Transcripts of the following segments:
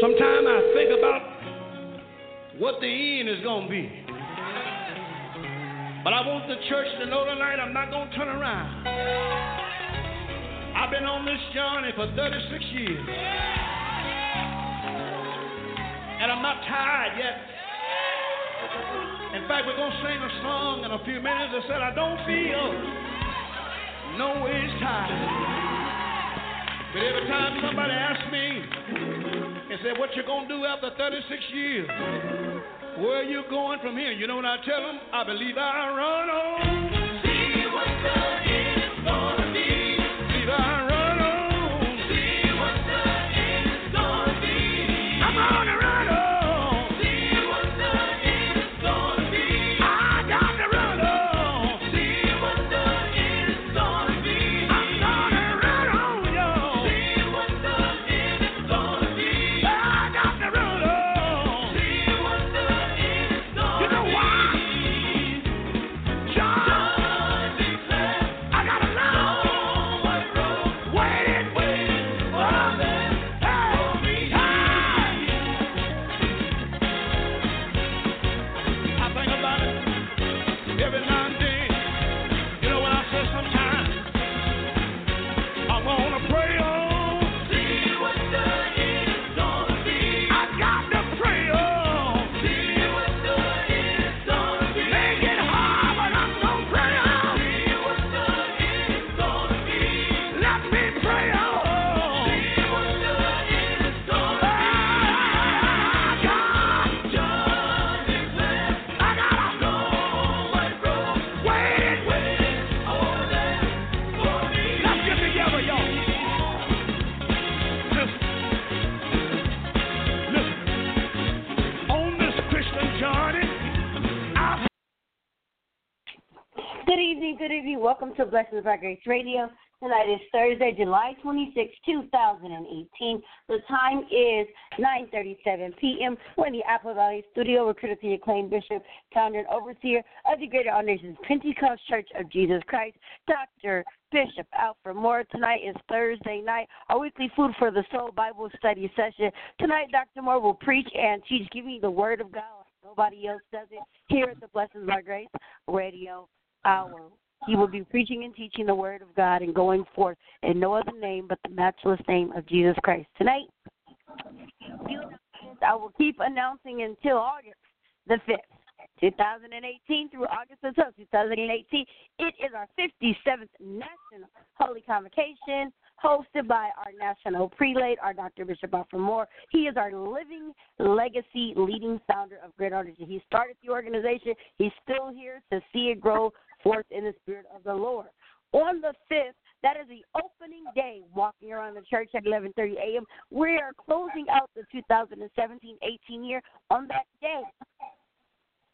Sometimes I think about what the end is going to be. But I want the church to know tonight I'm not going to turn around. I've been on this journey for 36 years. And I'm not tired yet. In fact, we're going to sing a song in a few minutes that said, I don't feel no ways tired. But every time somebody asks me and said, what you to do after 36 years? Where you going from here? You know what I tell them? I believe I run on. To Blessings by Grace Radio. Tonight is Thursday, July 26, 2018. The time is 9.37 p.m. We're in the Apple Valley studio. We're courtesy acclaimed Bishop, founder, and overseer of the Greater All Nations Pentecost Church of Jesus Christ, Dr. Bishop Alfred Moore. Tonight is Thursday night, our weekly Food for the Soul Bible study session. Tonight, Dr. Moore will preach and teach, giving the Word of God nobody else does it here at the Blessings by Grace Radio hour. He will be preaching and teaching the word of God and going forth in no other name but the matchless name of Jesus Christ. Tonight, I will keep announcing until August the 5th. 2018 through August the 12th, 2018. It is our 57th National Holy Convocation hosted by our national prelate, our Dr. Bishop Alfred Moore. He is our living legacy leading founder of Great Artists. He started the organization. He's still here to see it grow forth in the spirit of the Lord. On the 5th, that is the opening day, walking around the church at 11:30 a.m. We are closing out the 2017-18 year on that day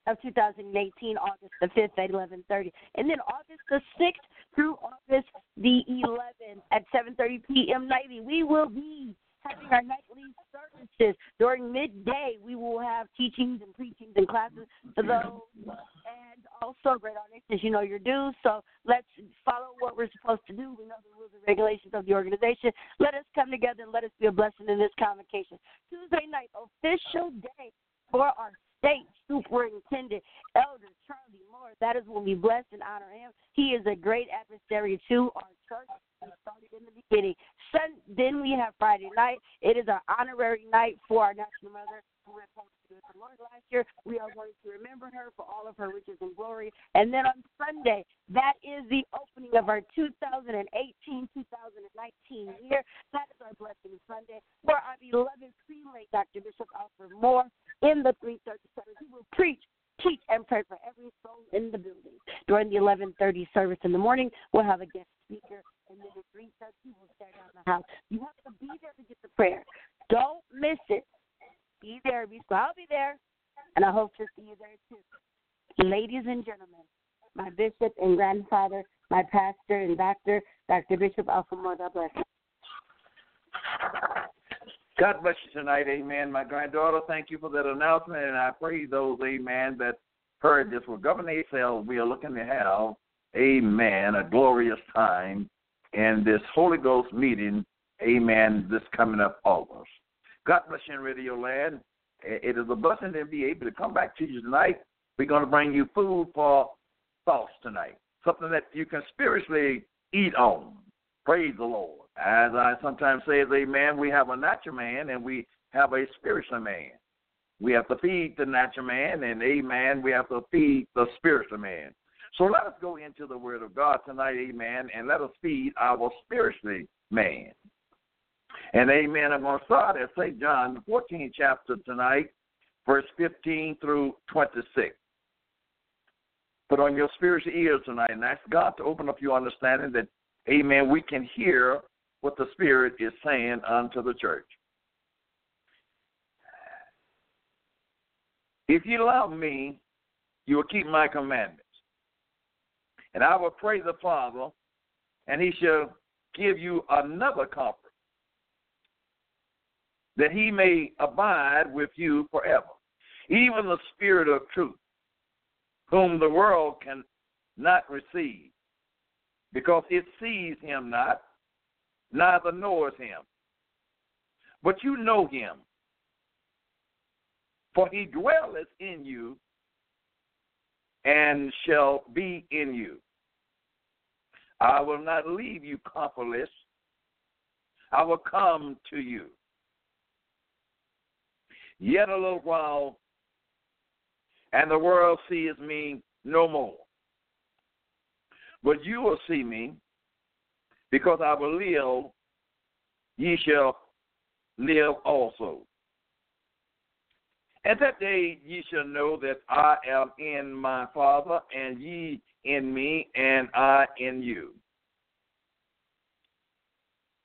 of 2018, August the 5th at 11:30, and then August the 6th through August the 11th at 7:30 p.m. nightly. We will be having our nightly services during midday. We will have teachings and preachings and classes for those, and also great as you know your dues. So let's follow what we're supposed to do. We know the rules and regulations of the organization. Let us come together and let us be a blessing in this convocation. Tuesday night, official day for our state superintendent, Elder Charlie Moore. That is when we bless and honor him. He is a great adversary to our church. We started in the beginning. Then we have Friday night. It is our honorary night for our national mother to the Lord last year. We are going to remember her for all of her riches and glory. And then on Sunday, that is the opening of our 2018-2019 year. That is our blessing Sunday, where our beloved prelate, Dr. Bishop Alfred Moore, in the 330 service, he will preach teach and pray for every soul in the building. During the 11:30 service in the morning, we'll have a guest speaker, and then at 3:30 we'll start down the house. You have to be there to get the prayer. Don't miss it. Be there. Be so I'll be there, and I hope to see you there too. Ladies and gentlemen, my bishop and grandfather, my pastor and doctor, Dr. Bishop Alfred Moore. God bless. you. God bless you tonight, amen. My granddaughter, thank you for that announcement, and I pray those, amen, that heard this will govern themselves. We are looking to have, amen, a glorious time in this Holy Ghost meeting, amen, this coming up August. God bless you in Radio Land. It is a blessing to be able to come back to you tonight. We're going to bring you food for thoughts tonight, something that you can spiritually eat on. Praise the Lord. As I sometimes say, amen, we have a natural man and we have a spiritual man. We have to feed the natural man, and amen, we have to feed the spiritual man. So let us go into the Word of God tonight, amen, and let us feed our spiritually man. And amen, I'm going to start at St. John, the 14th chapter tonight, verse 15 through 26. Put on your spiritual ears tonight and ask God to open up your understanding that, amen, we can hear what the Spirit is saying unto the church. If you love me, you will keep my commandments. And I will pray the Father, and he shall give you another comfort, that he may abide with you forever. Even the Spirit of truth, whom the world can not receive, because it sees him not, neither knoweth him. But you know him, for he dwelleth in you and shall be in you. I will not leave you comfortless. I will come to you. Yet a little while, and the world sees me no more. But you will see me, because I will live, ye shall live also. At that day ye shall know that I am in my Father, and ye in me, and I in you.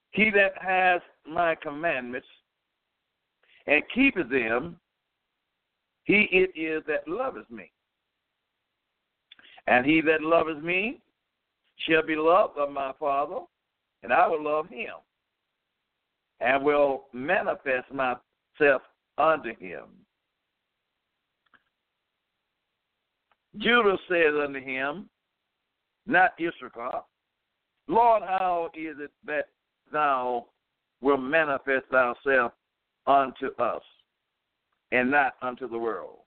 He that has my commandments and keepeth them, he it is that loveth me. And he that loveth me shall be loved of my Father, and I will love him, and will manifest myself unto him. Judas said unto him, not Iscariot, Lord, how is it that thou wilt manifest thyself unto us and not unto the world?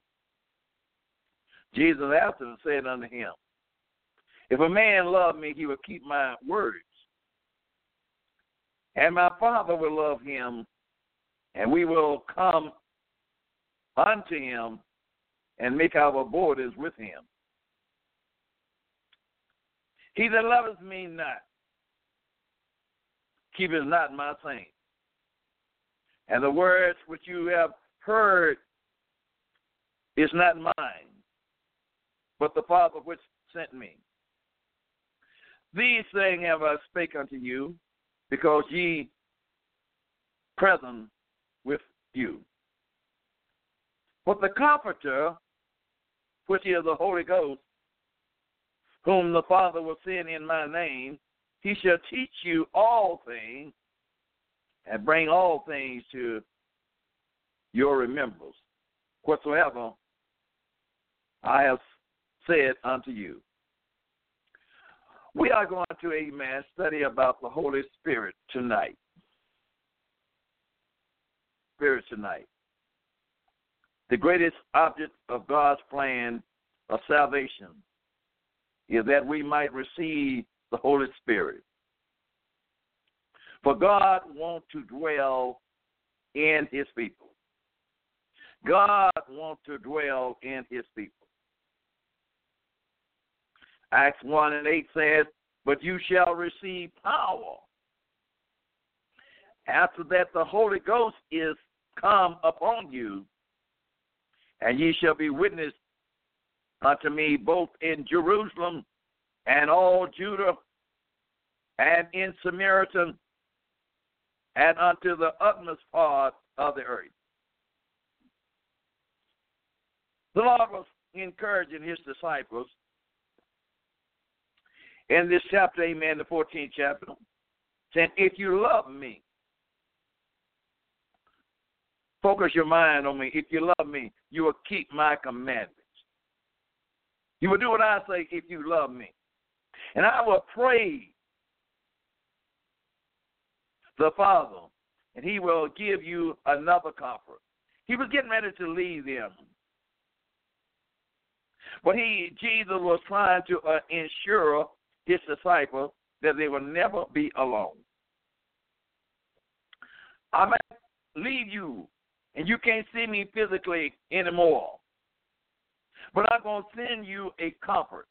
Jesus answered and said unto him, If a man love me, he will keep my words. And my Father will love him, and we will come unto him and make our borders with him. He that loveth me not, keepeth not my saying. And the words which you have heard is not mine, but the Father which sent me. These things have I spake unto you, because ye present with you. But the Comforter, which is the Holy Ghost, whom the Father will send in my name, he shall teach you all things and bring all things to your remembrance, whatsoever I have said unto you. We are going to, amen, study about the Holy Spirit tonight. Spirit tonight. The greatest object of God's plan of salvation is that we might receive the Holy Spirit. For God wants to dwell in his people. God wants to dwell in his people. Acts 1 and 8 says, But you shall receive power. After that, the Holy Ghost is come upon you, and ye shall be witnesses unto me both in Jerusalem and all Judah and in Samaritan and unto the utmost part of the earth. The Lord was encouraging his disciples in this chapter, amen, the 14th chapter, saying, If you love me, focus your mind on me. If you love me, you will keep my commandments. You will do what I say if you love me. And I will pray the Father, and he will give you another comfort. He was getting ready to leave them. But he, Jesus was trying to uh, ensure his disciples that they will never be alone. I might leave you, and you can't see me physically anymore. But I'm going to send you a comfort.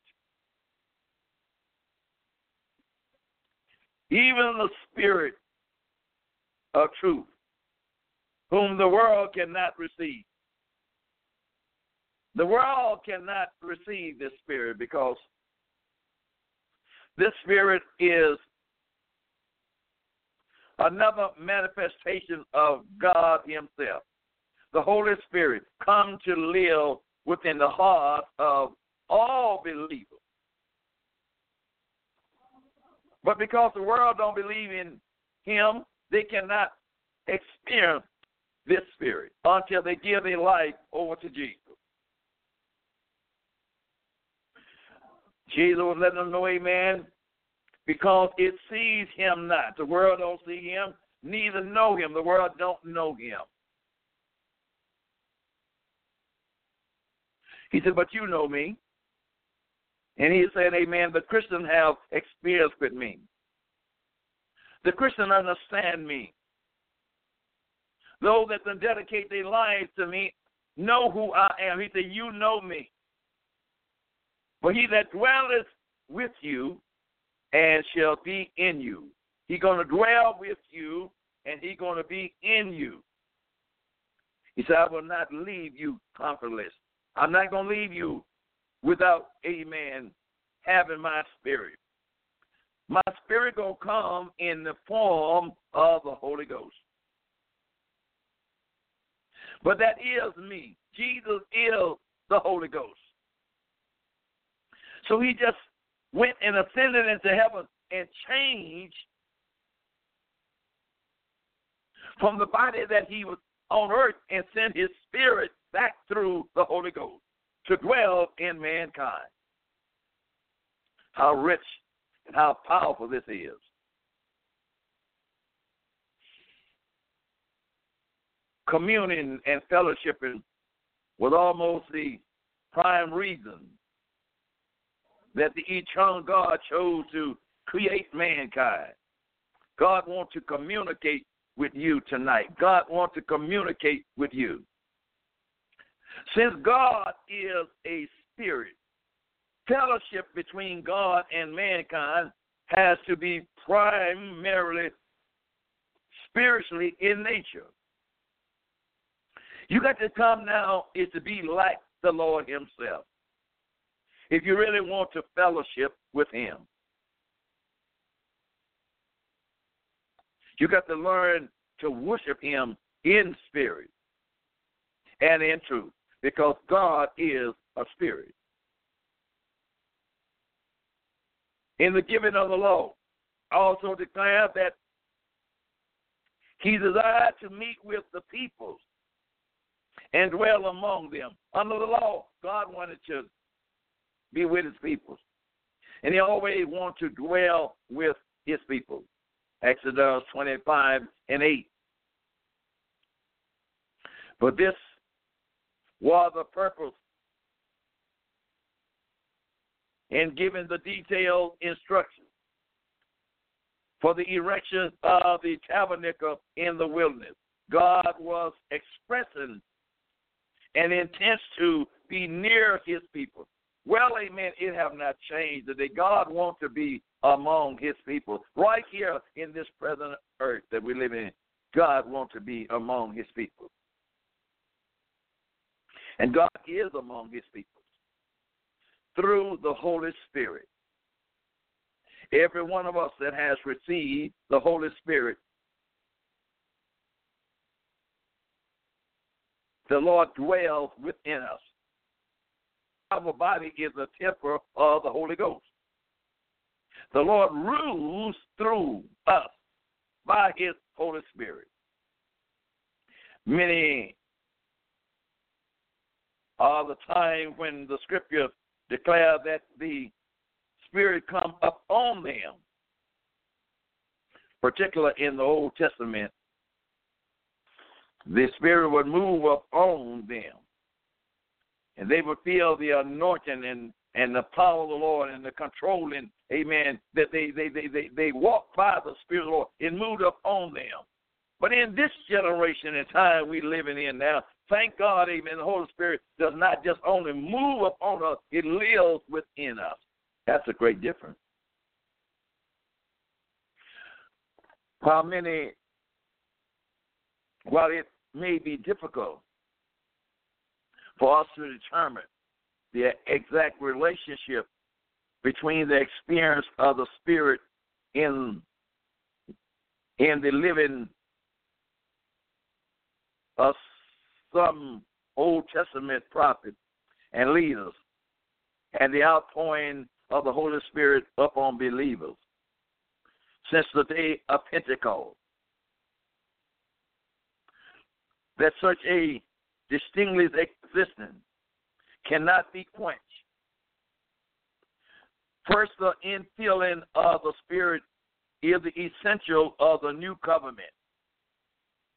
Even the Spirit of truth, whom the world cannot receive. The world cannot receive this Spirit because this Spirit is another manifestation of God Himself. The Holy Spirit come to live within the heart of all believers. But because the world don't believe in Him, they cannot experience this Spirit until they give their life over to Jesus. Jesus was letting them know, amen, because it sees him not. The world don't see him, neither know him. The world don't know him. He said, but you know me. And he said, amen, the Christians have experience with me. The Christian understand me. Those that can dedicate their lives to me know who I am. He said, you know me. For he that dwelleth with you and shall be in you. He's going to dwell with you and he's going to be in you. He said, I will not leave you comfortless. I'm not going to leave you without, amen, having my spirit. My spirit to come in the form of the Holy Ghost. But that is me. Jesus is the Holy Ghost. So he just went and ascended into heaven and changed from the body that he was on earth and sent his spirit back through the Holy Ghost to dwell in mankind. How rich and how powerful this is. Communing and fellowshipping was almost the prime reason that the eternal God chose to create mankind. God wants to communicate with you tonight. God wants to communicate with you. Since God is a spirit, fellowship between God and mankind has to be primarily spiritually in nature. You got to come now is to be like the Lord Himself if you really want to fellowship with Him. You got to learn to worship Him in spirit and in truth because God is a spirit. In the giving of the law, also declare that He desired to meet with the peoples and dwell among them. Under the law, God wanted to be with his people. And he always wants to dwell with his people. Exodus 25 and 8. But this was the purpose in giving the detailed instructions for the erection of the tabernacle in the wilderness. God was expressing an intent to be near his people. Well, amen, it have not changed. That God wants to be among his people. Right here in this present earth that we live in, God wants to be among his people. And God is among his people through the Holy Spirit. Every one of us that has received the Holy Spirit the Lord dwells within us. Our body is a temple of the Holy Ghost. The Lord rules through us by his Holy Spirit. Many are the time when the scripture declare that the Spirit come upon them, particularly in the Old Testament. The Spirit would move upon them, and they would feel the anointing and and the power of the Lord and the controlling, amen, that they they they they, they walk by the Spirit of the Lord. It moved upon them. But in this generation and time we're living in now, thank God, amen, the Holy Spirit does not just only move upon us, it lives within us. That's a great difference. While many, while it may be difficult for us to determine the exact relationship between the experience of the Spirit in in the living of some Old Testament prophets and leaders and the outpouring of the Holy Spirit upon believers since the day of Pentecost. That such a distinguished existence cannot be quenched. First, the infilling of the Spirit is the essential of the new covenant.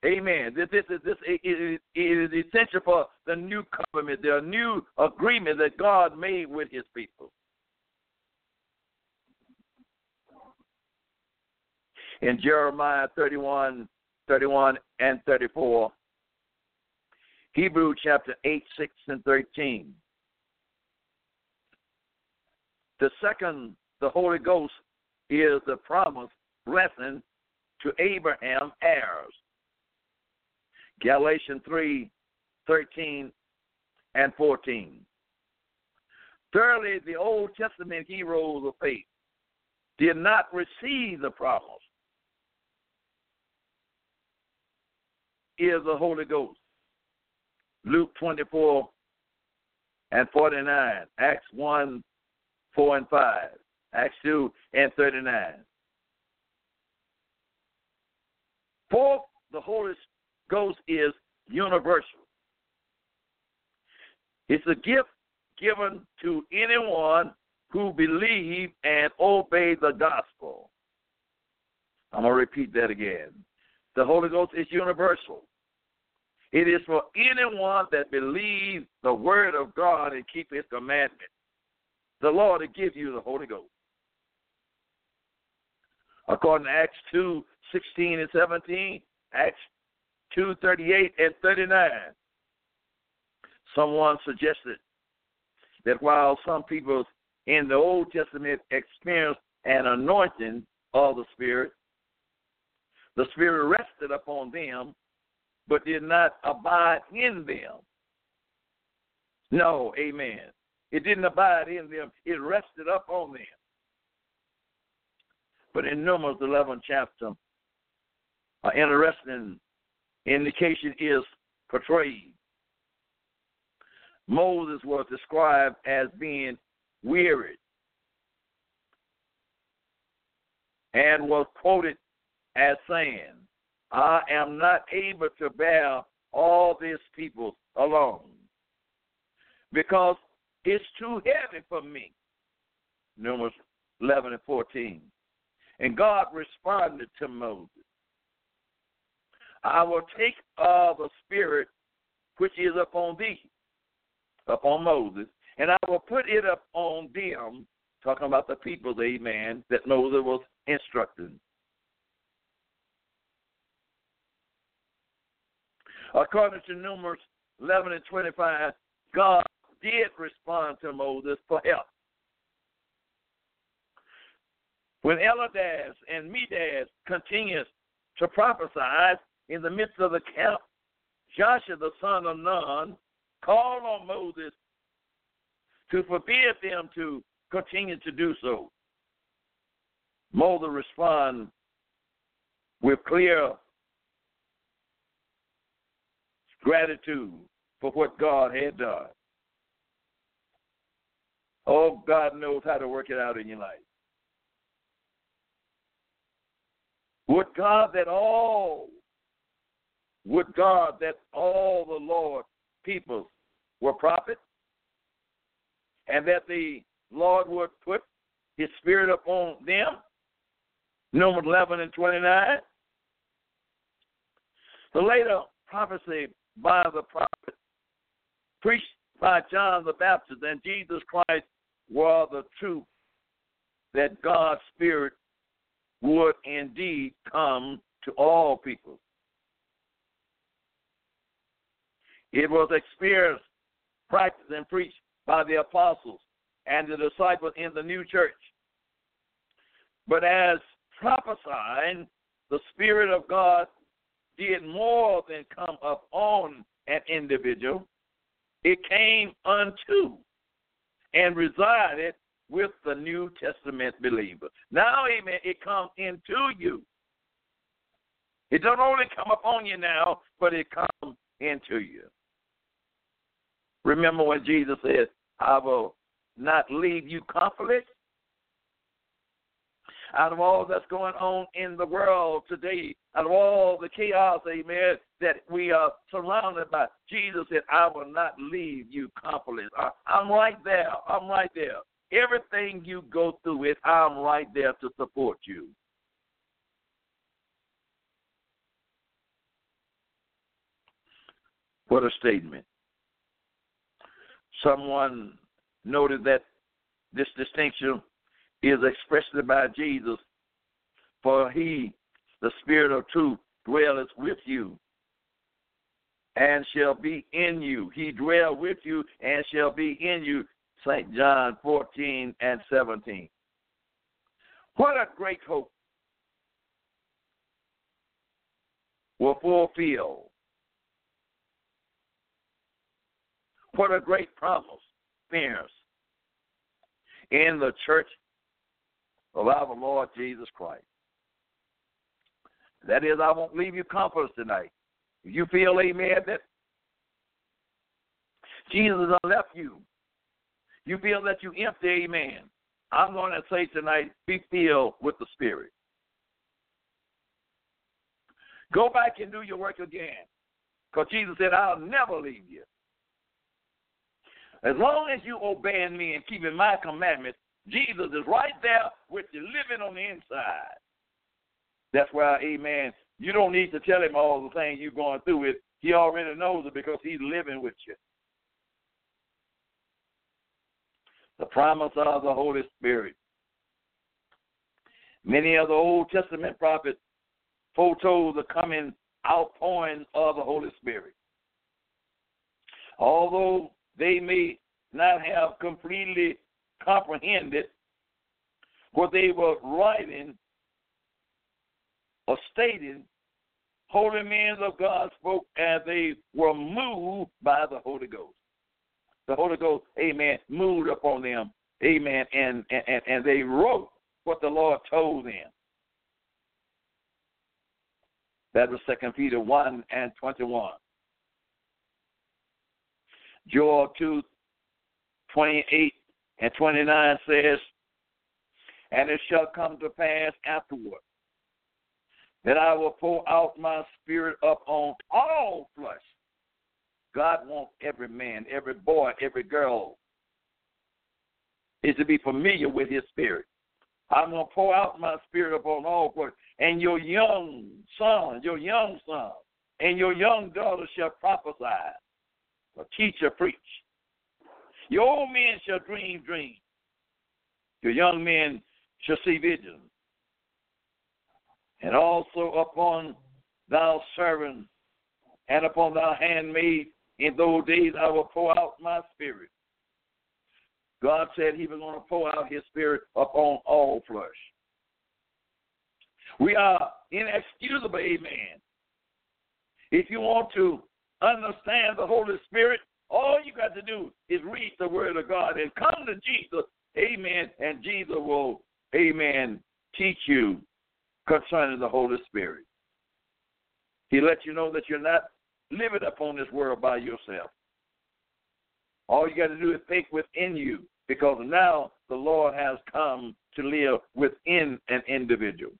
Amen. This, this, this it is essential for the new covenant, the new agreement that God made with His people. In Jeremiah 31, 31 and 34, Hebrew chapter 8, 6, and 13. The second, the Holy Ghost, is the promised blessing to Abraham heirs. Galatians 3, 13 and 14. Thirdly, the Old Testament heroes of faith did not receive the promise. Is the Holy Ghost. Luke 24 and 49, Acts 1, 4 and 5, Acts 2 and 39. Fourth, the Holy Ghost is universal. It's a gift given to anyone who believe and obey the gospel. I'm going to repeat that again. The Holy Ghost is universal. It is for anyone that believes the word of God and keep his commandments. The Lord will give you the Holy Ghost. According to Acts 2, 16 and 17, Acts 2, 38 and 39, someone suggested that while some people in the Old Testament experienced an anointing of the Spirit, the Spirit rested upon them but did not abide in them. No, amen. It didn't abide in them, it rested up on them. But in Numbers 11 chapter, an interesting indication is portrayed. Moses was described as being wearied and was quoted as saying, I am not able to bear all these people alone because it's too heavy for me. Numbers 11 and 14. And God responded to Moses I will take of the spirit which is upon thee, upon Moses, and I will put it upon them, talking about the people, amen, that Moses was instructing. According to Numbers 11 and 25, God did respond to Moses for help. When Eldad and Medad continues to prophesy in the midst of the camp, Joshua the son of Nun called on Moses to forbid them to continue to do so. Moses responds with clear gratitude for what God had done. Oh, God knows how to work it out in your life. Would God that all, would God that all the Lord people were prophets, and that the Lord would put His Spirit upon them. Numbers 11 and 29. The later prophecy by the prophet preached by John the Baptist and Jesus Christ were the truth that God's Spirit would indeed come to all people. It was experienced, practiced, and preached by the apostles and the disciples in the new church. But as prophesying, the Spirit of God did more than come up on an individual, it came unto and resided with the New Testament believer. Now, amen, it comes into you. It don't only come upon you now, but it comes into you. Remember what Jesus said, I will not leave you comfortless? Out of all that's going on in the world today, out of all the chaos, amen, that we are surrounded by, Jesus said, I will not leave you comfortless. I'm right there. I'm right there. Everything you go through it, I'm right there to support you. What a statement. Someone noted that this distinction is expressed by Jesus, for he, the Spirit of truth, dwelleth with you and shall be in you. He dwell with you and shall be in you. St. John 14 and 17. What a great hope will fulfill. What a great promise experience in the church of our Lord Jesus Christ. That is, I won't leave you comfortless tonight. If you feel, amen, that Jesus has left you, you feel that you empty, amen. I'm going to say tonight, be filled with the Spirit. Go back and do your work again. Because Jesus said, I'll never leave you. As long as you obeying me and keeping my commandments, Jesus is right there with you, living on the inside. That's why, amen, you don't need to tell him all the things you're going through with. He already knows it because he's living with you. The promise of the Holy Spirit. Many of the Old Testament prophets foretold the coming outpouring of the Holy Spirit. Although they may not have completely comprehended what they were writing or stating. Holy men of God spoke as they were moved by the Holy Ghost. The Holy Ghost, amen, moved upon them, amen, and, and, and they wrote what the Lord told them. That was Second Peter 1 and 21. Joel 2, 28 and 29 says, And it shall come to pass afterward that I will pour out my spirit upon all flesh. God wants every man, every boy, every girl is to be familiar with his spirit. I'm going to pour out my spirit upon all flesh. And your young son, your young son, and your young daughter shall prophesy, or teach or preach. Your old men shall dream dreams. Your young men shall see visions. And also upon thou servant and upon thy handmaid in those days I will pour out my spirit. God said he was going to pour out his spirit upon all flesh. We are inexcusable, amen. If you want to understand the Holy Spirit, all you got to do is read the Word of God and come to Jesus, amen, and Jesus will, amen, teach you concerning the Holy Spirit. He lets you know that you're not living upon this world by yourself. All you got to do is think within you because now the Lord has come to live within an individual.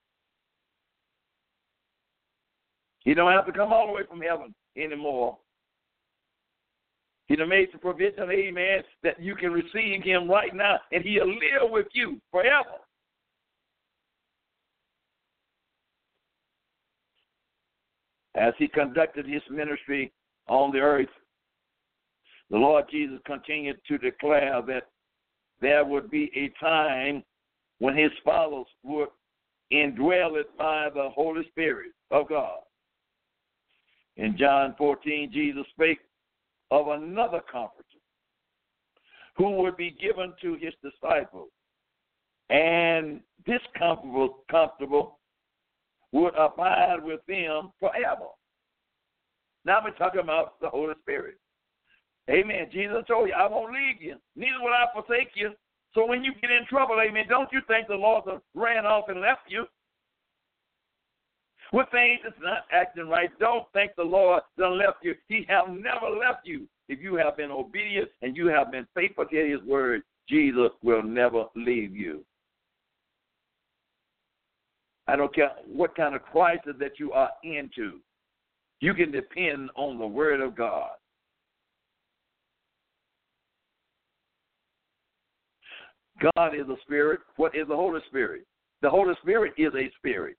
You don't have to come all the way from heaven anymore. He done made the provision, amen, that you can receive him right now, and he'll live with you forever. As he conducted his ministry on the earth, the Lord Jesus continued to declare that there would be a time when his followers would indwell it by the Holy Spirit of God. In John 14, Jesus spake of another comforter who would be given to his disciples. And this comfortable, comfortable would abide with them forever. Now we're talking about the Holy Spirit. Amen. Jesus told you, I won't leave you, neither will I forsake you. So when you get in trouble, amen, don't you think the Lord ran off and left you. With things that's not acting right, don't think the Lord done left you. He have never left you. If you have been obedient and you have been faithful to his word, Jesus will never leave you. I don't care what kind of crisis that you are into. You can depend on the word of God. God is a spirit. What is the Holy Spirit? The Holy Spirit is a spirit.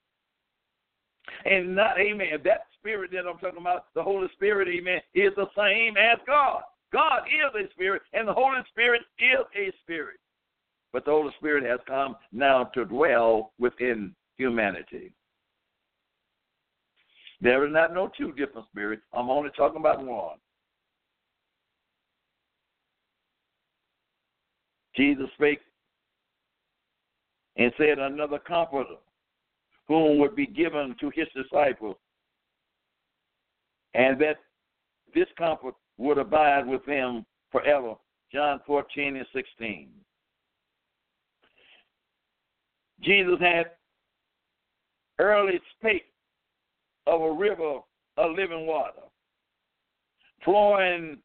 And not, amen, that spirit that I'm talking about, the Holy Spirit, amen, is the same as God. God is a spirit, and the Holy Spirit is a spirit. But the Holy Spirit has come now to dwell within humanity. There is not no two different spirits. I'm only talking about one. Jesus spake and said, Another comforter, whom would be given to his disciples, and that this comfort would abide with them forever. John 14 and 16. Jesus had early spake of a river of living water flowing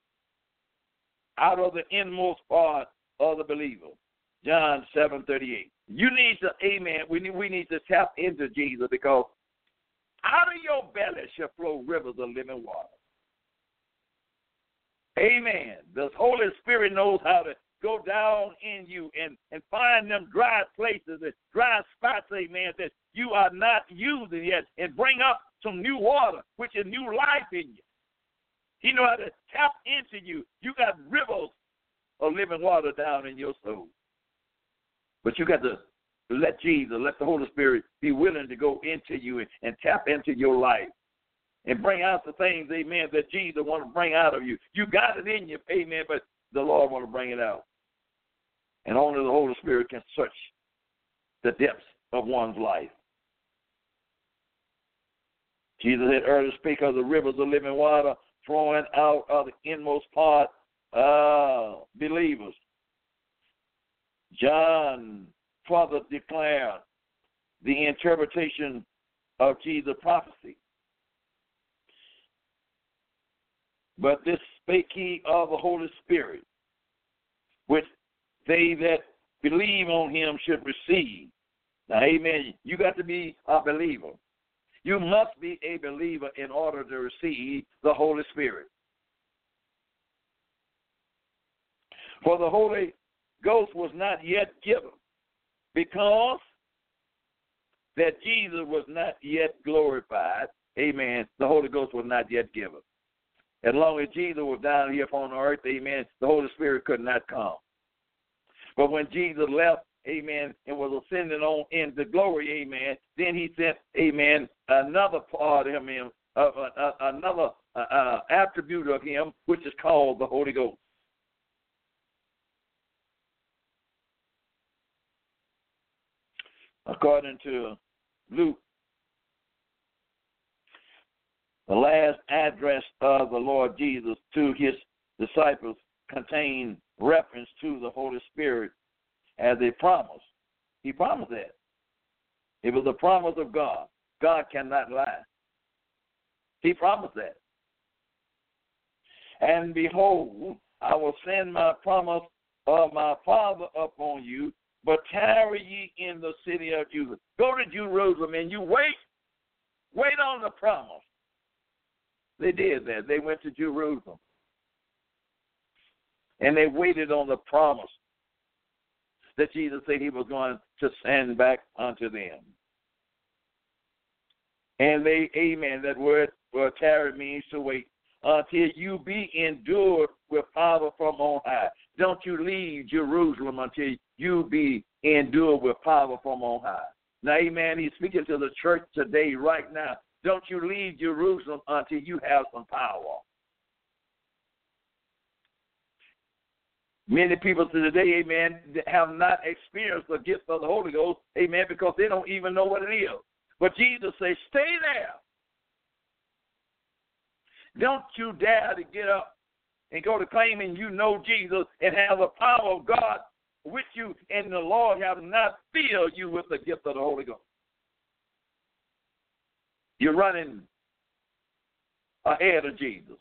out of the inmost part of the believer. John 7:38. You need to, amen. We need, we need to tap into Jesus because out of your belly shall flow rivers of living water. Amen. The Holy Spirit knows how to go down in you and, and find them dry places and dry spots, amen, that you are not using yet and bring up some new water, which is new life in you. He know how to tap into you. You got rivers of living water down in your soul. But you got to let Jesus, let the Holy Spirit be willing to go into you and, and tap into your life and bring out the things, amen, that Jesus want to bring out of you. You got it in you, amen, but the Lord want to bring it out. And only the Holy Spirit can search the depths of one's life. Jesus had earlier speak of the rivers of living water flowing out of the inmost part of believers. John further declared the interpretation of Jesus' prophecy. But this spake he of the Holy Spirit, which they that believe on him should receive. Now, amen. You got to be a believer. You must be a believer in order to receive the Holy Spirit. For the Holy Ghost was not yet given because that Jesus was not yet glorified. Amen. The Holy Ghost was not yet given. As long as Jesus was down here upon earth, amen, the Holy Spirit could not come. But when Jesus left, amen, and was ascending on into glory, amen, then he sent, amen, another part of him, uh, uh, another uh, uh, attribute of him, which is called the Holy Ghost. According to Luke, the last address of the Lord Jesus to his disciples contained reference to the Holy Spirit as a promise. He promised that. It was a promise of God. God cannot lie. He promised that. And behold, I will send my promise of my Father upon you, but tarry ye in the city of Judah. Go to Jerusalem and you wait. Wait on the promise. They did that. They went to Jerusalem. And they waited on the promise that Jesus said he was going to send back unto them. And they, amen, that word, word tarry means to wait until you be endured with power from on high. Don't you leave Jerusalem until you be endured with power from on high. Now, amen, he's speaking to the church today, right now. Don't you leave Jerusalem until you have some power. Many people today, amen, have not experienced the gift of the Holy Ghost, amen, because they don't even know what it is. But Jesus says, stay there. Don't you dare to get up and go to claiming you know Jesus and have the power of God with you, and the Lord have not filled you with the gift of the Holy Ghost. You're running ahead of Jesus.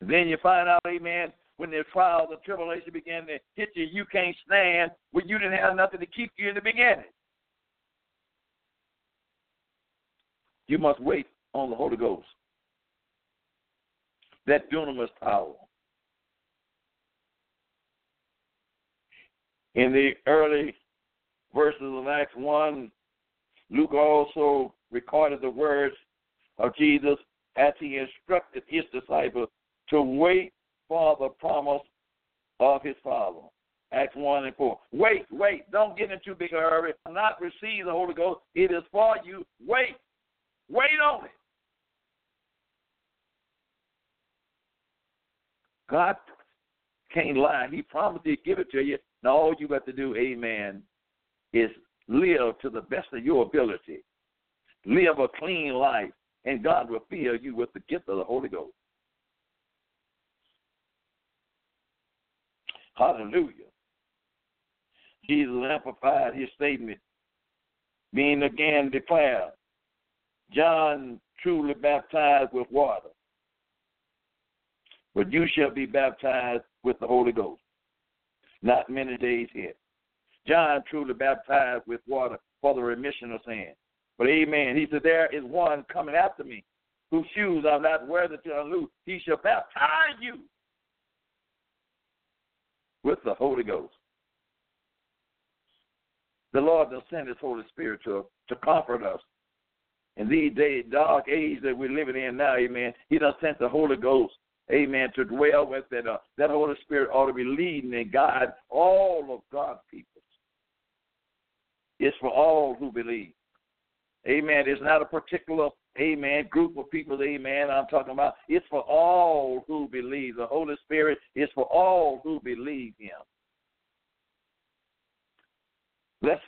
Then you find out, amen, when the trials and tribulation began to hit you, you can't stand when you didn't have nothing to keep you in the beginning. You must wait on the Holy Ghost. That dunamis power. In the early verses of Acts 1, Luke also recorded the words of Jesus as he instructed his disciples to wait for the promise of his Father. Acts 1 and 4. Wait, wait. Don't get in too big a hurry. Not receive the Holy Ghost. It is for you. Wait. Wait on it. God can't lie. He promised to give it to you. Now all you got to do, amen, is live to the best of your ability. Live a clean life, and God will fill you with the gift of the Holy Ghost. Hallelujah. Jesus amplified his statement, being again declared, John truly baptized with water, but you mm-hmm. shall be baptized with the Holy Ghost. Not many days yet. John truly baptized with water for the remission of sin. But amen. He said, There is one coming after me, whose shoes I'm not worthy to unloose. He shall baptize you with the Holy Ghost. The Lord will send His Holy Spirit to, to comfort us. In these days, dark age that we're living in now, amen, He does send the Holy Ghost, amen, to dwell with it. Uh, that Holy Spirit ought to be leading and guide all of God's people. It's for all who believe. Amen. It's not a particular, amen, group of people, amen, I'm talking about. It's for all who believe. The Holy Spirit is for all who believe Him. Let's,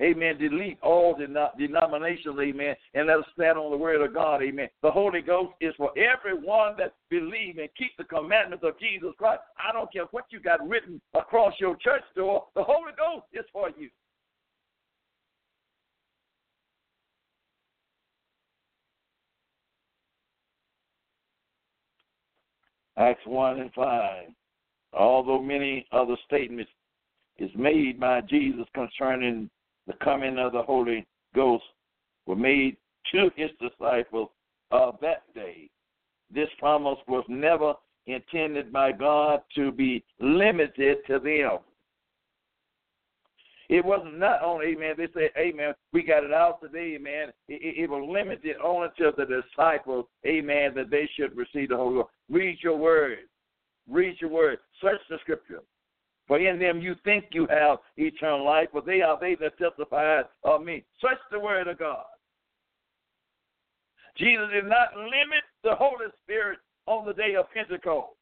amen, delete all denominations, amen, and let us stand on the word of God, amen. The Holy Ghost is for everyone that believe and keep the commandments of Jesus Christ. I don't care what you got written across your church door, the Holy Ghost is for you. Acts 1 and 5. Although many other statements is made by Jesus concerning the coming of the Holy Ghost were made to his disciples of that day. This promise was never intended by God to be limited to them. It wasn't not only, amen, they said, amen, we got it out today, amen. It, it, was limited only to the disciples, amen, that they should receive the Holy Ghost. Read your word. Read your word. Search the scripture. For in them you think you have eternal life, but they are they that testify of me. Such the word of God. Jesus did not limit the Holy Spirit on the day of Pentecost.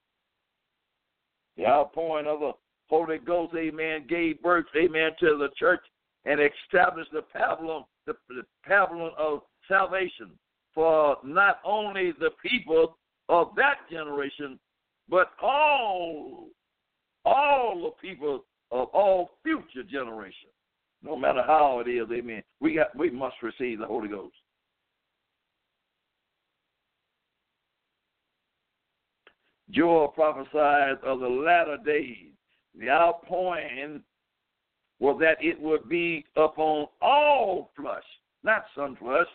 The outpouring of the Holy Ghost, amen, gave birth, amen, to the church and established the pavilion, the, the pavilion of salvation for not only the people of that generation, but all, all the people of all future generations. No matter how it is, amen. We got, we must receive the Holy Ghost. Joel prophesied of the latter days. The outpouring was that it would be upon all flesh, not some flesh.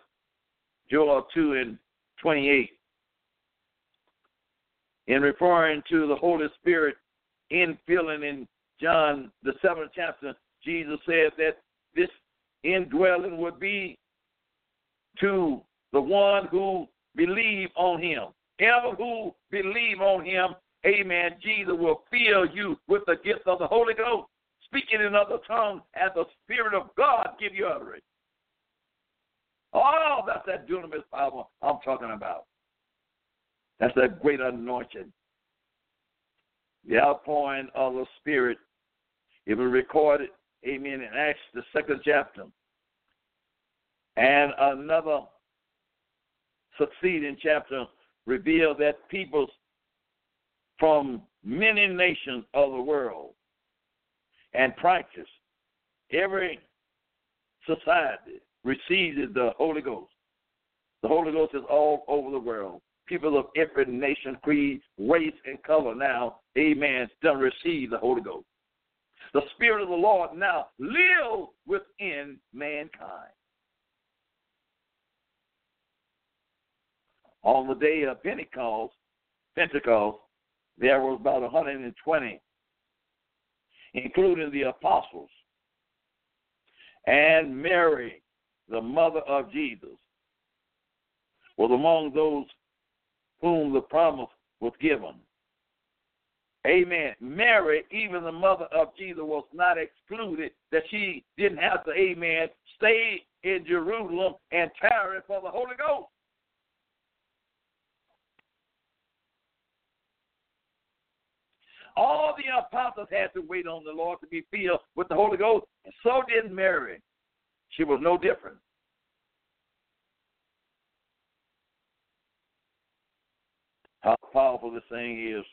Joel 2 and 28. In referring to the Holy Spirit infilling in John, the seventh chapter, Jesus said that this indwelling would be to the one who believe on him. Ever who believe on him, amen, Jesus will fill you with the gift of the Holy Ghost, speaking in other tongues as the Spirit of God give you utterance. Oh, that's that dunamis power I'm talking about. That's that great anointing. The outpouring of the Spirit. It was recorded, amen, in Acts, the second chapter. And another succeeding chapter revealed that peoples from many nations of the world and practice, every society receives the Holy Ghost. The Holy Ghost is all over the world. People of every nation, creed, race, and color now, amen, done receive the Holy Ghost. The Spirit of the Lord now lives within mankind. On the day of Pentecost, Pentecost, there was about 120, including the apostles and Mary, the mother of Jesus, was among those whom the promise was given. Amen. Mary, even the mother of Jesus, was not excluded that she didn't have to, amen, stay in Jerusalem and tarry for the Holy Ghost. All the apostles had to wait on the Lord to be filled with the Holy Ghost, and so did Mary. She was no different. How powerful this thing is.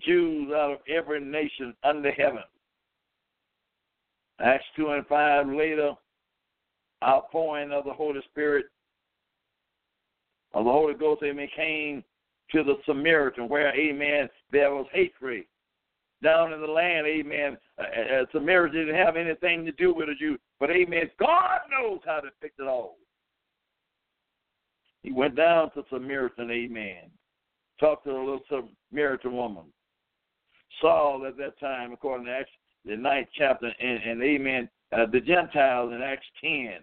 Jews out of every nation under heaven. Acts 2 and 5 later, outpouring of the Holy Spirit, of the Holy Ghost, amen, came to the Samaritan, where, amen, there was hatred. Down in the land, amen, uh, uh, Samaritan didn't have anything to do with the Jew, but, amen, God knows how to fix it all. He went down to Samaritan, amen, talked to the little Samaritan woman. Saul at that time, according to Acts, the ninth chapter, and, and amen, uh, the Gentiles in Acts 10,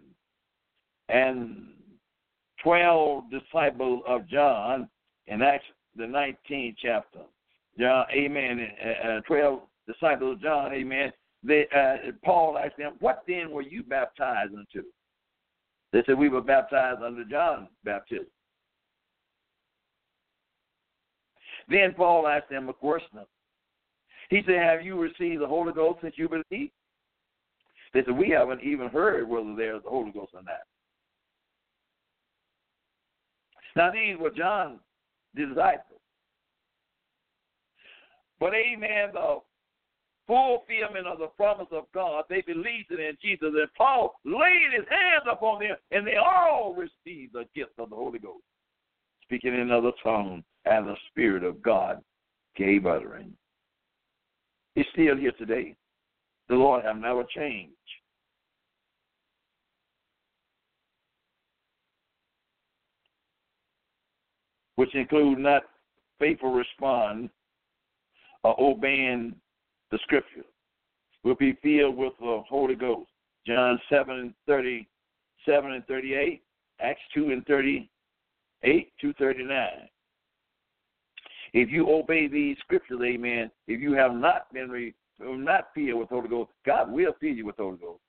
and 12 disciples of John in Acts the 19th chapter. John, amen, uh, uh, 12 disciples of John, amen. They, uh, Paul asked them, What then were you baptized into? They said, We were baptized under John's baptism. Then Paul asked them a question. He said, Have you received the Holy Ghost since you believed? They said, We haven't even heard whether there's the Holy Ghost or not. Now, these were John's disciples. But, amen, the fulfillment of the promise of God, they believed it in Jesus. And Paul laid his hands upon them, and they all received the gift of the Holy Ghost, speaking in other tongues, and the Spirit of God gave utterance. He's still here today. The Lord have never changed. Which include not faithful respond or obeying the scripture. Will be filled with the Holy Ghost. John 7 and 37 and 38, Acts 2 and 38 to 39. If you obey these scriptures, amen, if you have not been re, not filled with the Holy Ghost, God will fill you with the Holy Ghost.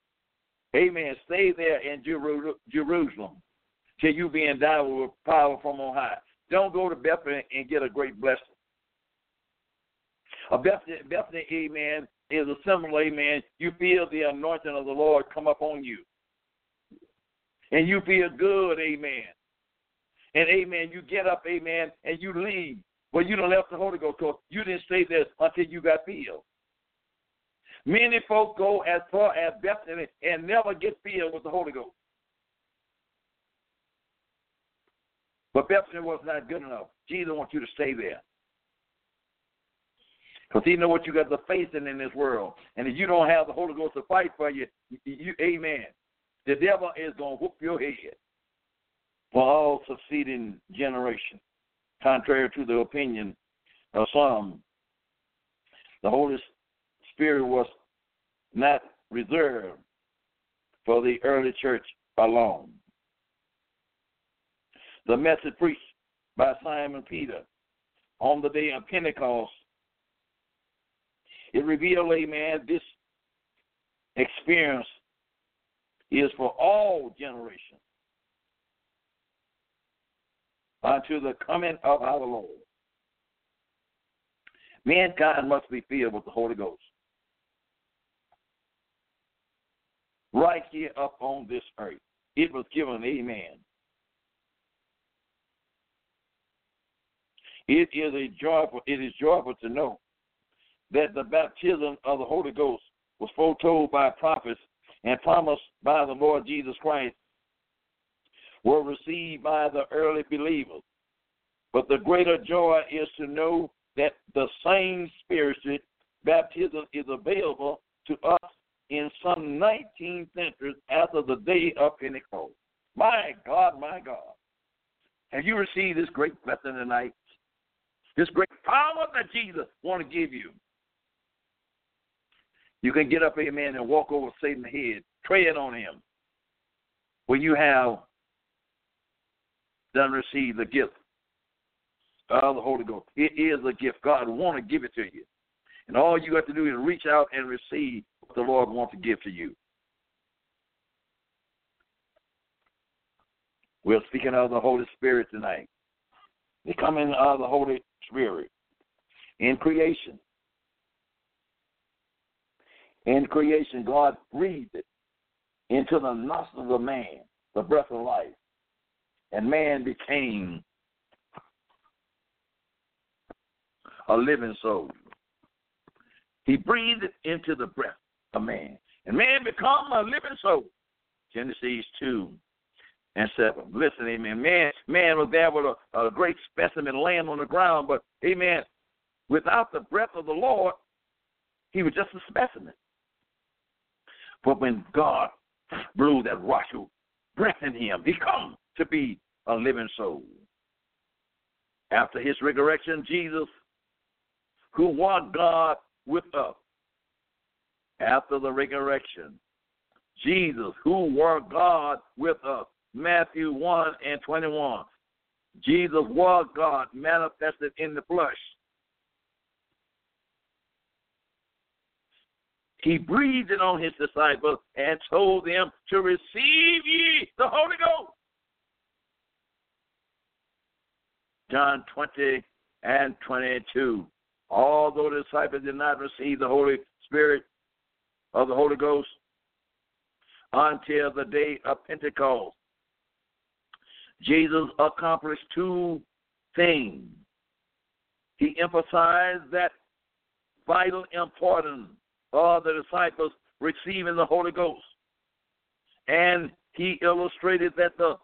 Amen. Stay there in Jerusalem till you be endowed with power from on high. Don't go to Bethany and get a great blessing. A Bethany, Bethany, amen, is a symbol, amen. You feel the anointing of the Lord come up on you. And you feel good, amen. And amen, you get up, amen, and you leave. But you don't left the Holy Ghost you didn't stay there until you got filled. Many folk go as far as Bethany and never get filled with the Holy Ghost. But Bethany was not good enough. Jesus wants you to stay there. Because he know what you got to face in, in this world. And if you don't have the Holy Ghost to fight for you, you amen, the devil is going to whoop your head for all succeeding generations. Contrary to the opinion of some, the Holy Spirit was not reserved for the early church alone. The message preached by Simon Peter on the day of Pentecost, it revealed, amen, this experience is for all generations unto the coming of our Lord. Mankind must be filled with the Holy Ghost. Right here up on this earth. It was given, amen. It is a joyful, it is joyful to know that the baptism of the Holy Ghost was foretold by prophets and promised by the Lord Jesus Christ were received by the early believers. But the greater joy is to know that the same spiritual baptism is available to us in some 19 centuries after the day of Pentecost. My God, my God. Have you received this great blessing tonight? This great power that Jesus want to give you. You can get up, amen, and walk over Satan's head, tread on him. When you have done receive the gift of the Holy Ghost. It is a gift. God want to give it to you. And all you have to do is reach out and receive what the Lord wants to give to you. We're speaking of the Holy Spirit tonight. The coming of the Holy Spirit in creation. In creation, God breathed it into the nostrils of man, the breath of life and man became a living soul. He breathed into the breath of man, and man become a living soul. Genesis 2 and 7. Listen, amen. Man, man was there with a, a great specimen laying on the ground, but, amen, without the breath of the Lord, he was just a specimen. But when God blew that Rashu breath in him, he come to be a living soul. After his resurrection, Jesus, who was God with us, after the resurrection, Jesus, who were God with us, Matthew 1 and 21. Jesus was God manifested in the flesh. He breathed it on his disciples and told them to receive ye the Holy Ghost. John 20 and 22. Although the disciples did not receive the Holy Spirit of the Holy Ghost until the day of Pentecost, Jesus accomplished two things. He emphasized that vital importance of the disciples receiving the Holy Ghost. And he illustrated that the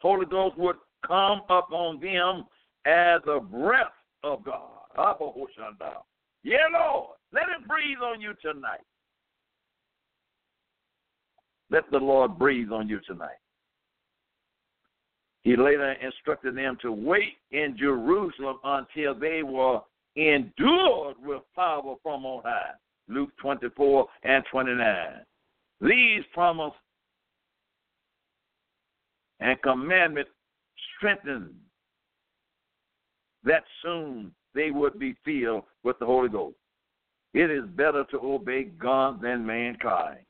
Holy Ghost would come upon them as the breath of God. Yeah, Lord. Let him breathe on you tonight. Let the Lord breathe on you tonight. He later instructed them to wait in Jerusalem until they were endured with power from on high. Luke 24 and 29. These promise and commandments strengthened that soon they would be filled with the Holy Ghost. It is better to obey God than mankind.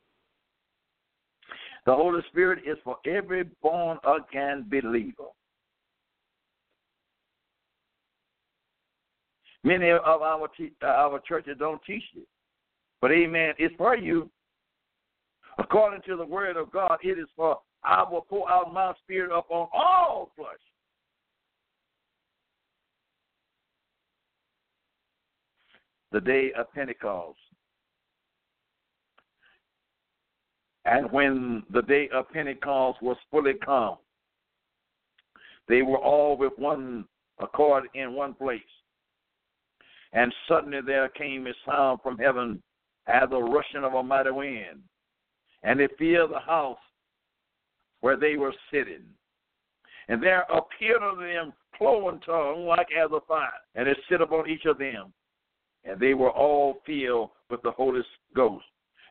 The Holy Spirit is for every born again believer. Many of our te- our churches don't teach it, but Amen. It's for you. According to the Word of God, it is for I will pour out my Spirit upon all flesh. the day of Pentecost. And when the day of Pentecost was fully come, they were all with one accord in one place. And suddenly there came a sound from heaven as the rushing of a mighty wind, and they filled the house where they were sitting. And there appeared unto them cloven tongue like as a fire, and it sit upon each of them. And they were all filled with the Holy Ghost,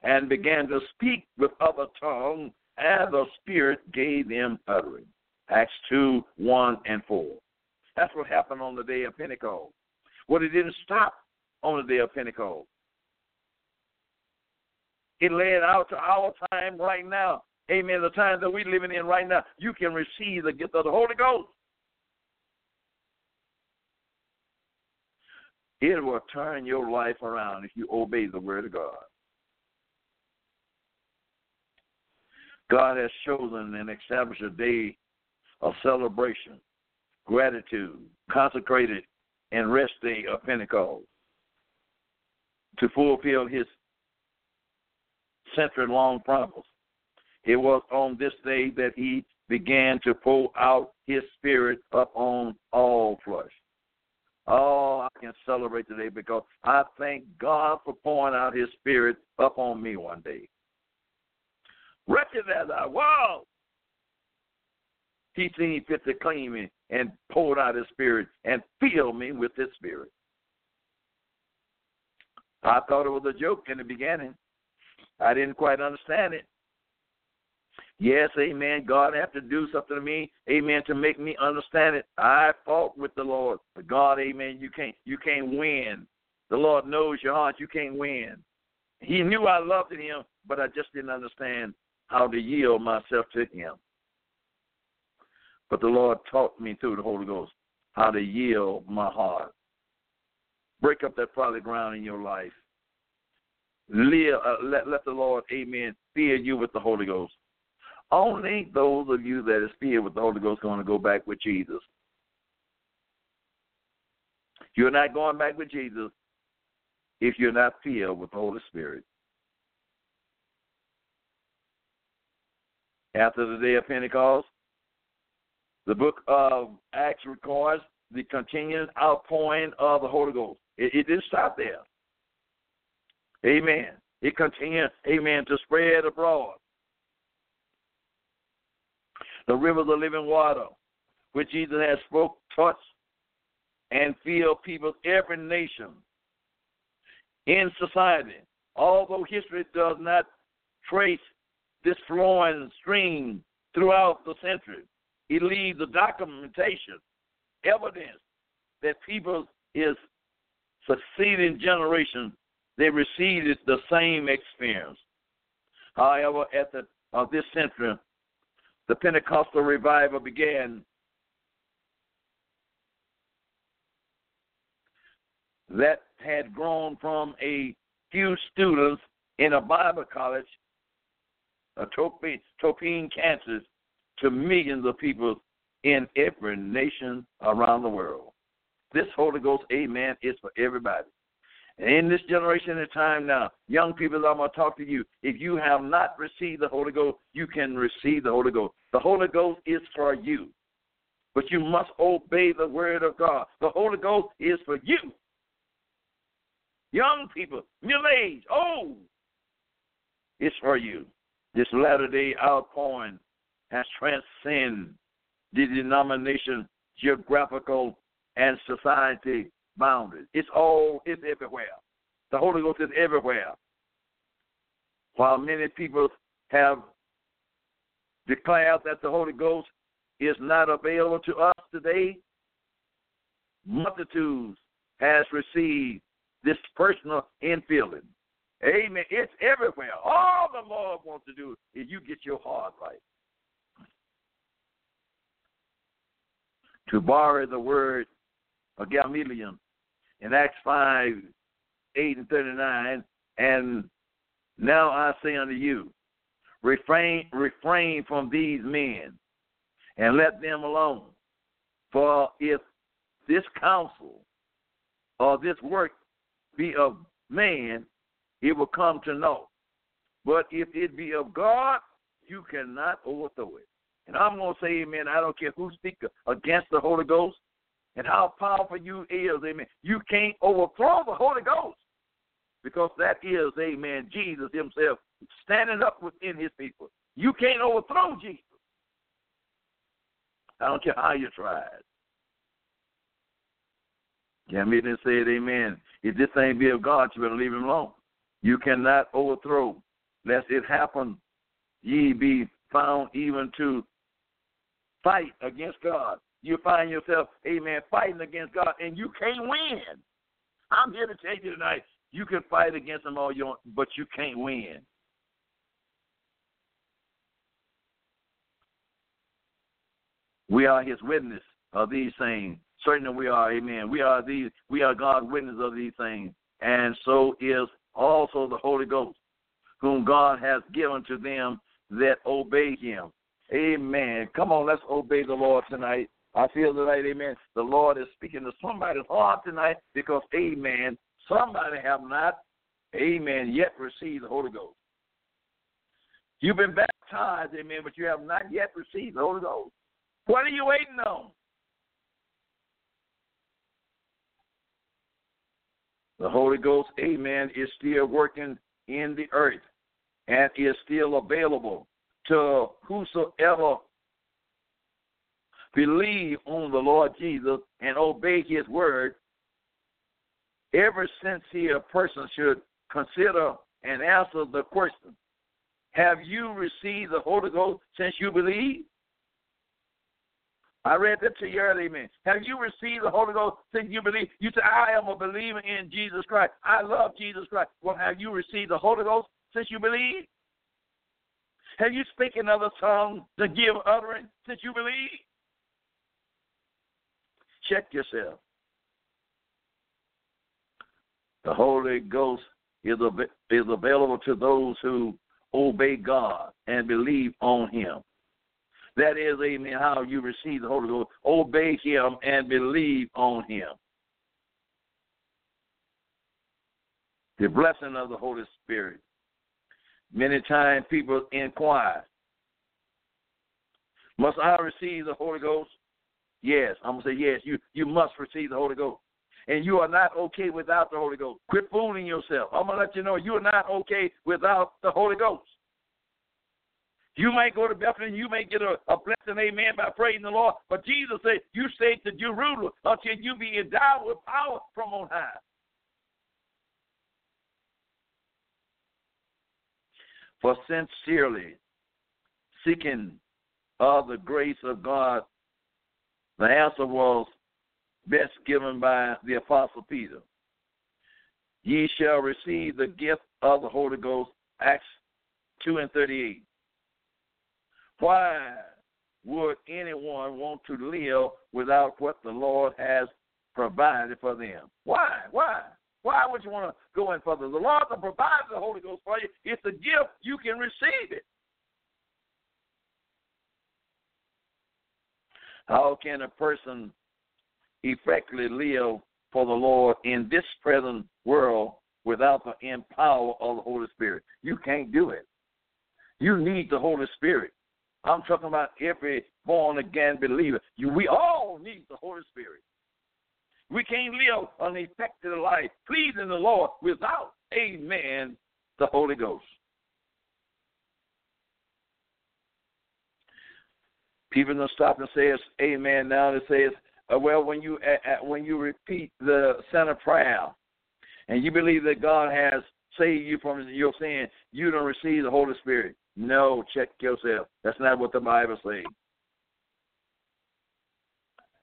and began to speak with other tongues as the Spirit gave them utterance. Acts 2 1 and 4. That's what happened on the day of Pentecost. Well, it didn't stop on the day of Pentecost. It led out to our time right now. Amen. The time that we're living in right now, you can receive the gift of the Holy Ghost. It will turn your life around if you obey the Word of God. God has chosen and established a day of celebration, gratitude, consecrated and rest day of Pentecost to fulfill his century long promise. It was on this day that he began to pour out his spirit upon all flesh. Oh, I can celebrate today because I thank God for pouring out his spirit upon me one day. Wretched as I was, he seen fit to claim me and poured out his spirit and filled me with his spirit. I thought it was a joke in the beginning. I didn't quite understand it. Yes, amen. God have to do something to me, amen, to make me understand it. I fought with the Lord. But God, amen, you can't you can't win. The Lord knows your heart, you can't win. He knew I loved him, but I just didn't understand how to yield myself to him. But the Lord taught me through the Holy Ghost how to yield my heart. Break up that fallow ground in your life. Live, uh, let, let the Lord, amen, fill you with the Holy Ghost. Only those of you that is filled with the Holy Ghost are going to go back with Jesus. You're not going back with Jesus if you're not filled with the Holy Spirit. After the day of Pentecost, the book of Acts records the continued outpouring of the Holy Ghost. It, it didn't stop there. Amen. It continued, amen, to spread abroad. The rivers of living water, which Jesus has spoke, touched, and filled people's every nation in society. Although history does not trace this flowing stream throughout the century, it leaves the documentation, evidence that people is succeeding generation they received the same experience. However, at the of this century, the Pentecostal revival began. That had grown from a few students in a Bible college, a Topeka, Kansas, to millions of people in every nation around the world. This Holy Ghost, amen, is for everybody. In this generation and time now, young people, I'm going to talk to you. If you have not received the Holy Ghost, you can receive the Holy Ghost. The Holy Ghost is for you, but you must obey the Word of God. The Holy Ghost is for you. Young people, middle age, old, it's for you. This latter day outpouring has transcended the denomination, geographical, and society boundaries. It's all, it's everywhere. The Holy Ghost is everywhere. While many people have declared that the Holy Ghost is not available to us today, multitudes has received this personal infilling. Amen. It's everywhere. All the Lord wants to do is you get your heart right. To borrow the word of Gamaliel in Acts 5 8 and 39, and now I say unto you, refrain, refrain from these men and let them alone. For if this counsel or this work be of man, it will come to naught. But if it be of God, you cannot overthrow it. And I'm going to say, amen, I don't care who speaks against the Holy Ghost. And how powerful you is, amen. You can't overthrow the Holy Ghost because that is, amen, Jesus himself standing up within his people. You can't overthrow Jesus. I don't care how you try it. Jamie then said, Amen. If this thing be of God, you better leave him alone. You cannot overthrow, lest it happen, ye be found even to fight against God. You find yourself, amen, fighting against God, and you can't win. I'm here to tell you tonight, you can fight against him all you want, but you can't win. We are his witness of these things. Certainly we are, amen. We are these we are God's witness of these things. And so is also the Holy Ghost, whom God has given to them that obey him. Amen. Come on, let's obey the Lord tonight. I feel tonight, amen. The Lord is speaking to somebody's heart tonight because, amen, somebody have not, amen, yet received the Holy Ghost. You've been baptized, amen, but you have not yet received the Holy Ghost. What are you waiting on? The Holy Ghost, amen, is still working in the earth and is still available to whosoever believe on the Lord Jesus and obey his word. Ever since here, a person should consider and answer the question Have you received the Holy Ghost since you believe? I read that to you earlier, man. Have you received the Holy Ghost since you believe? You say, I am a believer in Jesus Christ. I love Jesus Christ. Well, have you received the Holy Ghost since you believe? Have you spoken other tongues to give utterance since you believe? Check yourself. The Holy Ghost is, is available to those who obey God and believe on Him. That is, amen, how you receive the Holy Ghost. Obey Him and believe on Him. The blessing of the Holy Spirit. Many times people inquire, must I receive the Holy Ghost? Yes. I'm to say, yes, you, you must receive the Holy Ghost. And you are not okay without the Holy Ghost. Quit fooling yourself. I'm to let you know you are not okay without the Holy Ghost. You may go to Bethlehem, you may get a, a blessing, amen, by praising the Lord. But Jesus said, You stay to Jerusalem until you be endowed with power from on high. For sincerely seeking of the grace of God, the answer was best given by the Apostle Peter. Ye shall receive the gift of the Holy Ghost, Acts 2 and 38. Why would anyone want to live without what the Lord has provided for them? Why? Why? Why would you want to go in further? The Lord will provide the Holy Ghost for you. It's a gift. You can receive it. How can a person effectively live for the Lord in this present world without the empower of the Holy Spirit? You can't do it. You need the Holy Spirit. I'm talking about every born again believer. You, we all need the Holy Spirit. We can't live an effective life pleasing the Lord without, amen, the Holy Ghost. People don't stop and say it's amen now. It says, uh, well, when you uh, when you repeat the sinner prayer and you believe that God has saved you from your sin, you don't receive the Holy Spirit. No, check yourself. That's not what the Bible says.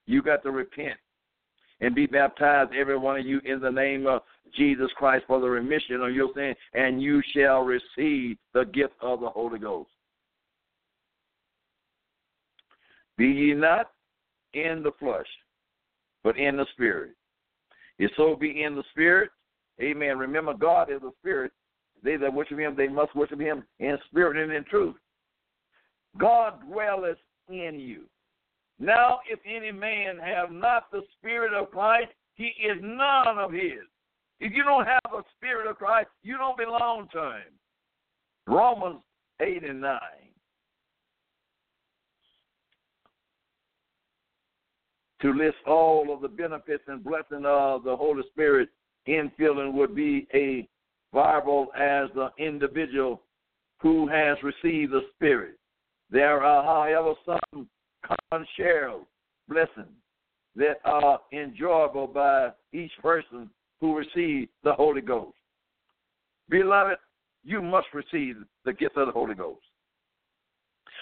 You got to repent and be baptized, every one of you, in the name of Jesus Christ for the remission of your sin, and you shall receive the gift of the Holy Ghost. Be ye not in the flesh, but in the spirit. If so be in the spirit, amen. Remember, God is a spirit, they that worship him, they must worship him in spirit and in truth. God dwelleth in you. Now, if any man have not the spirit of Christ, he is none of his. If you don't have the spirit of Christ, you don't belong to him. Romans 8 and 9. To list all of the benefits and blessing of the Holy Spirit infilling would be a viable as the individual who has received the Spirit. There are, however, some common shares blessings that are enjoyable by each person who receives the Holy Ghost. Beloved, you must receive the gift of the Holy Ghost.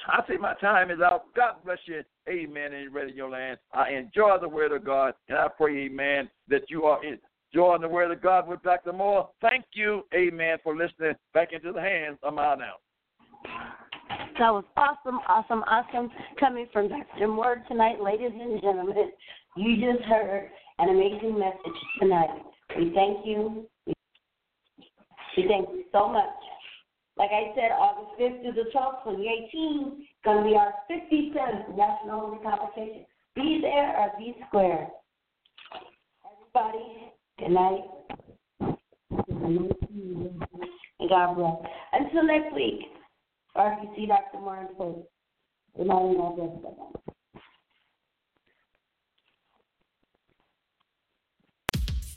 I say my time is out. God bless you. Amen. And ready your land. I enjoy the word of God, and I pray, amen, that you are enjoying the word of God with Dr. Moore. Thank you, amen, for listening back into the hands of my now. That was awesome, awesome, awesome coming from Dr. Moore tonight, ladies and gentlemen. You just heard an amazing message tonight. We thank you. We thank you so much. Like I said, August 5th through the 12th, 2018, going to be our 57th National Holy. Be there or be square. Everybody, good night. And God bless. Until next week, RBC Dr. Martin Post. Good night and God bless.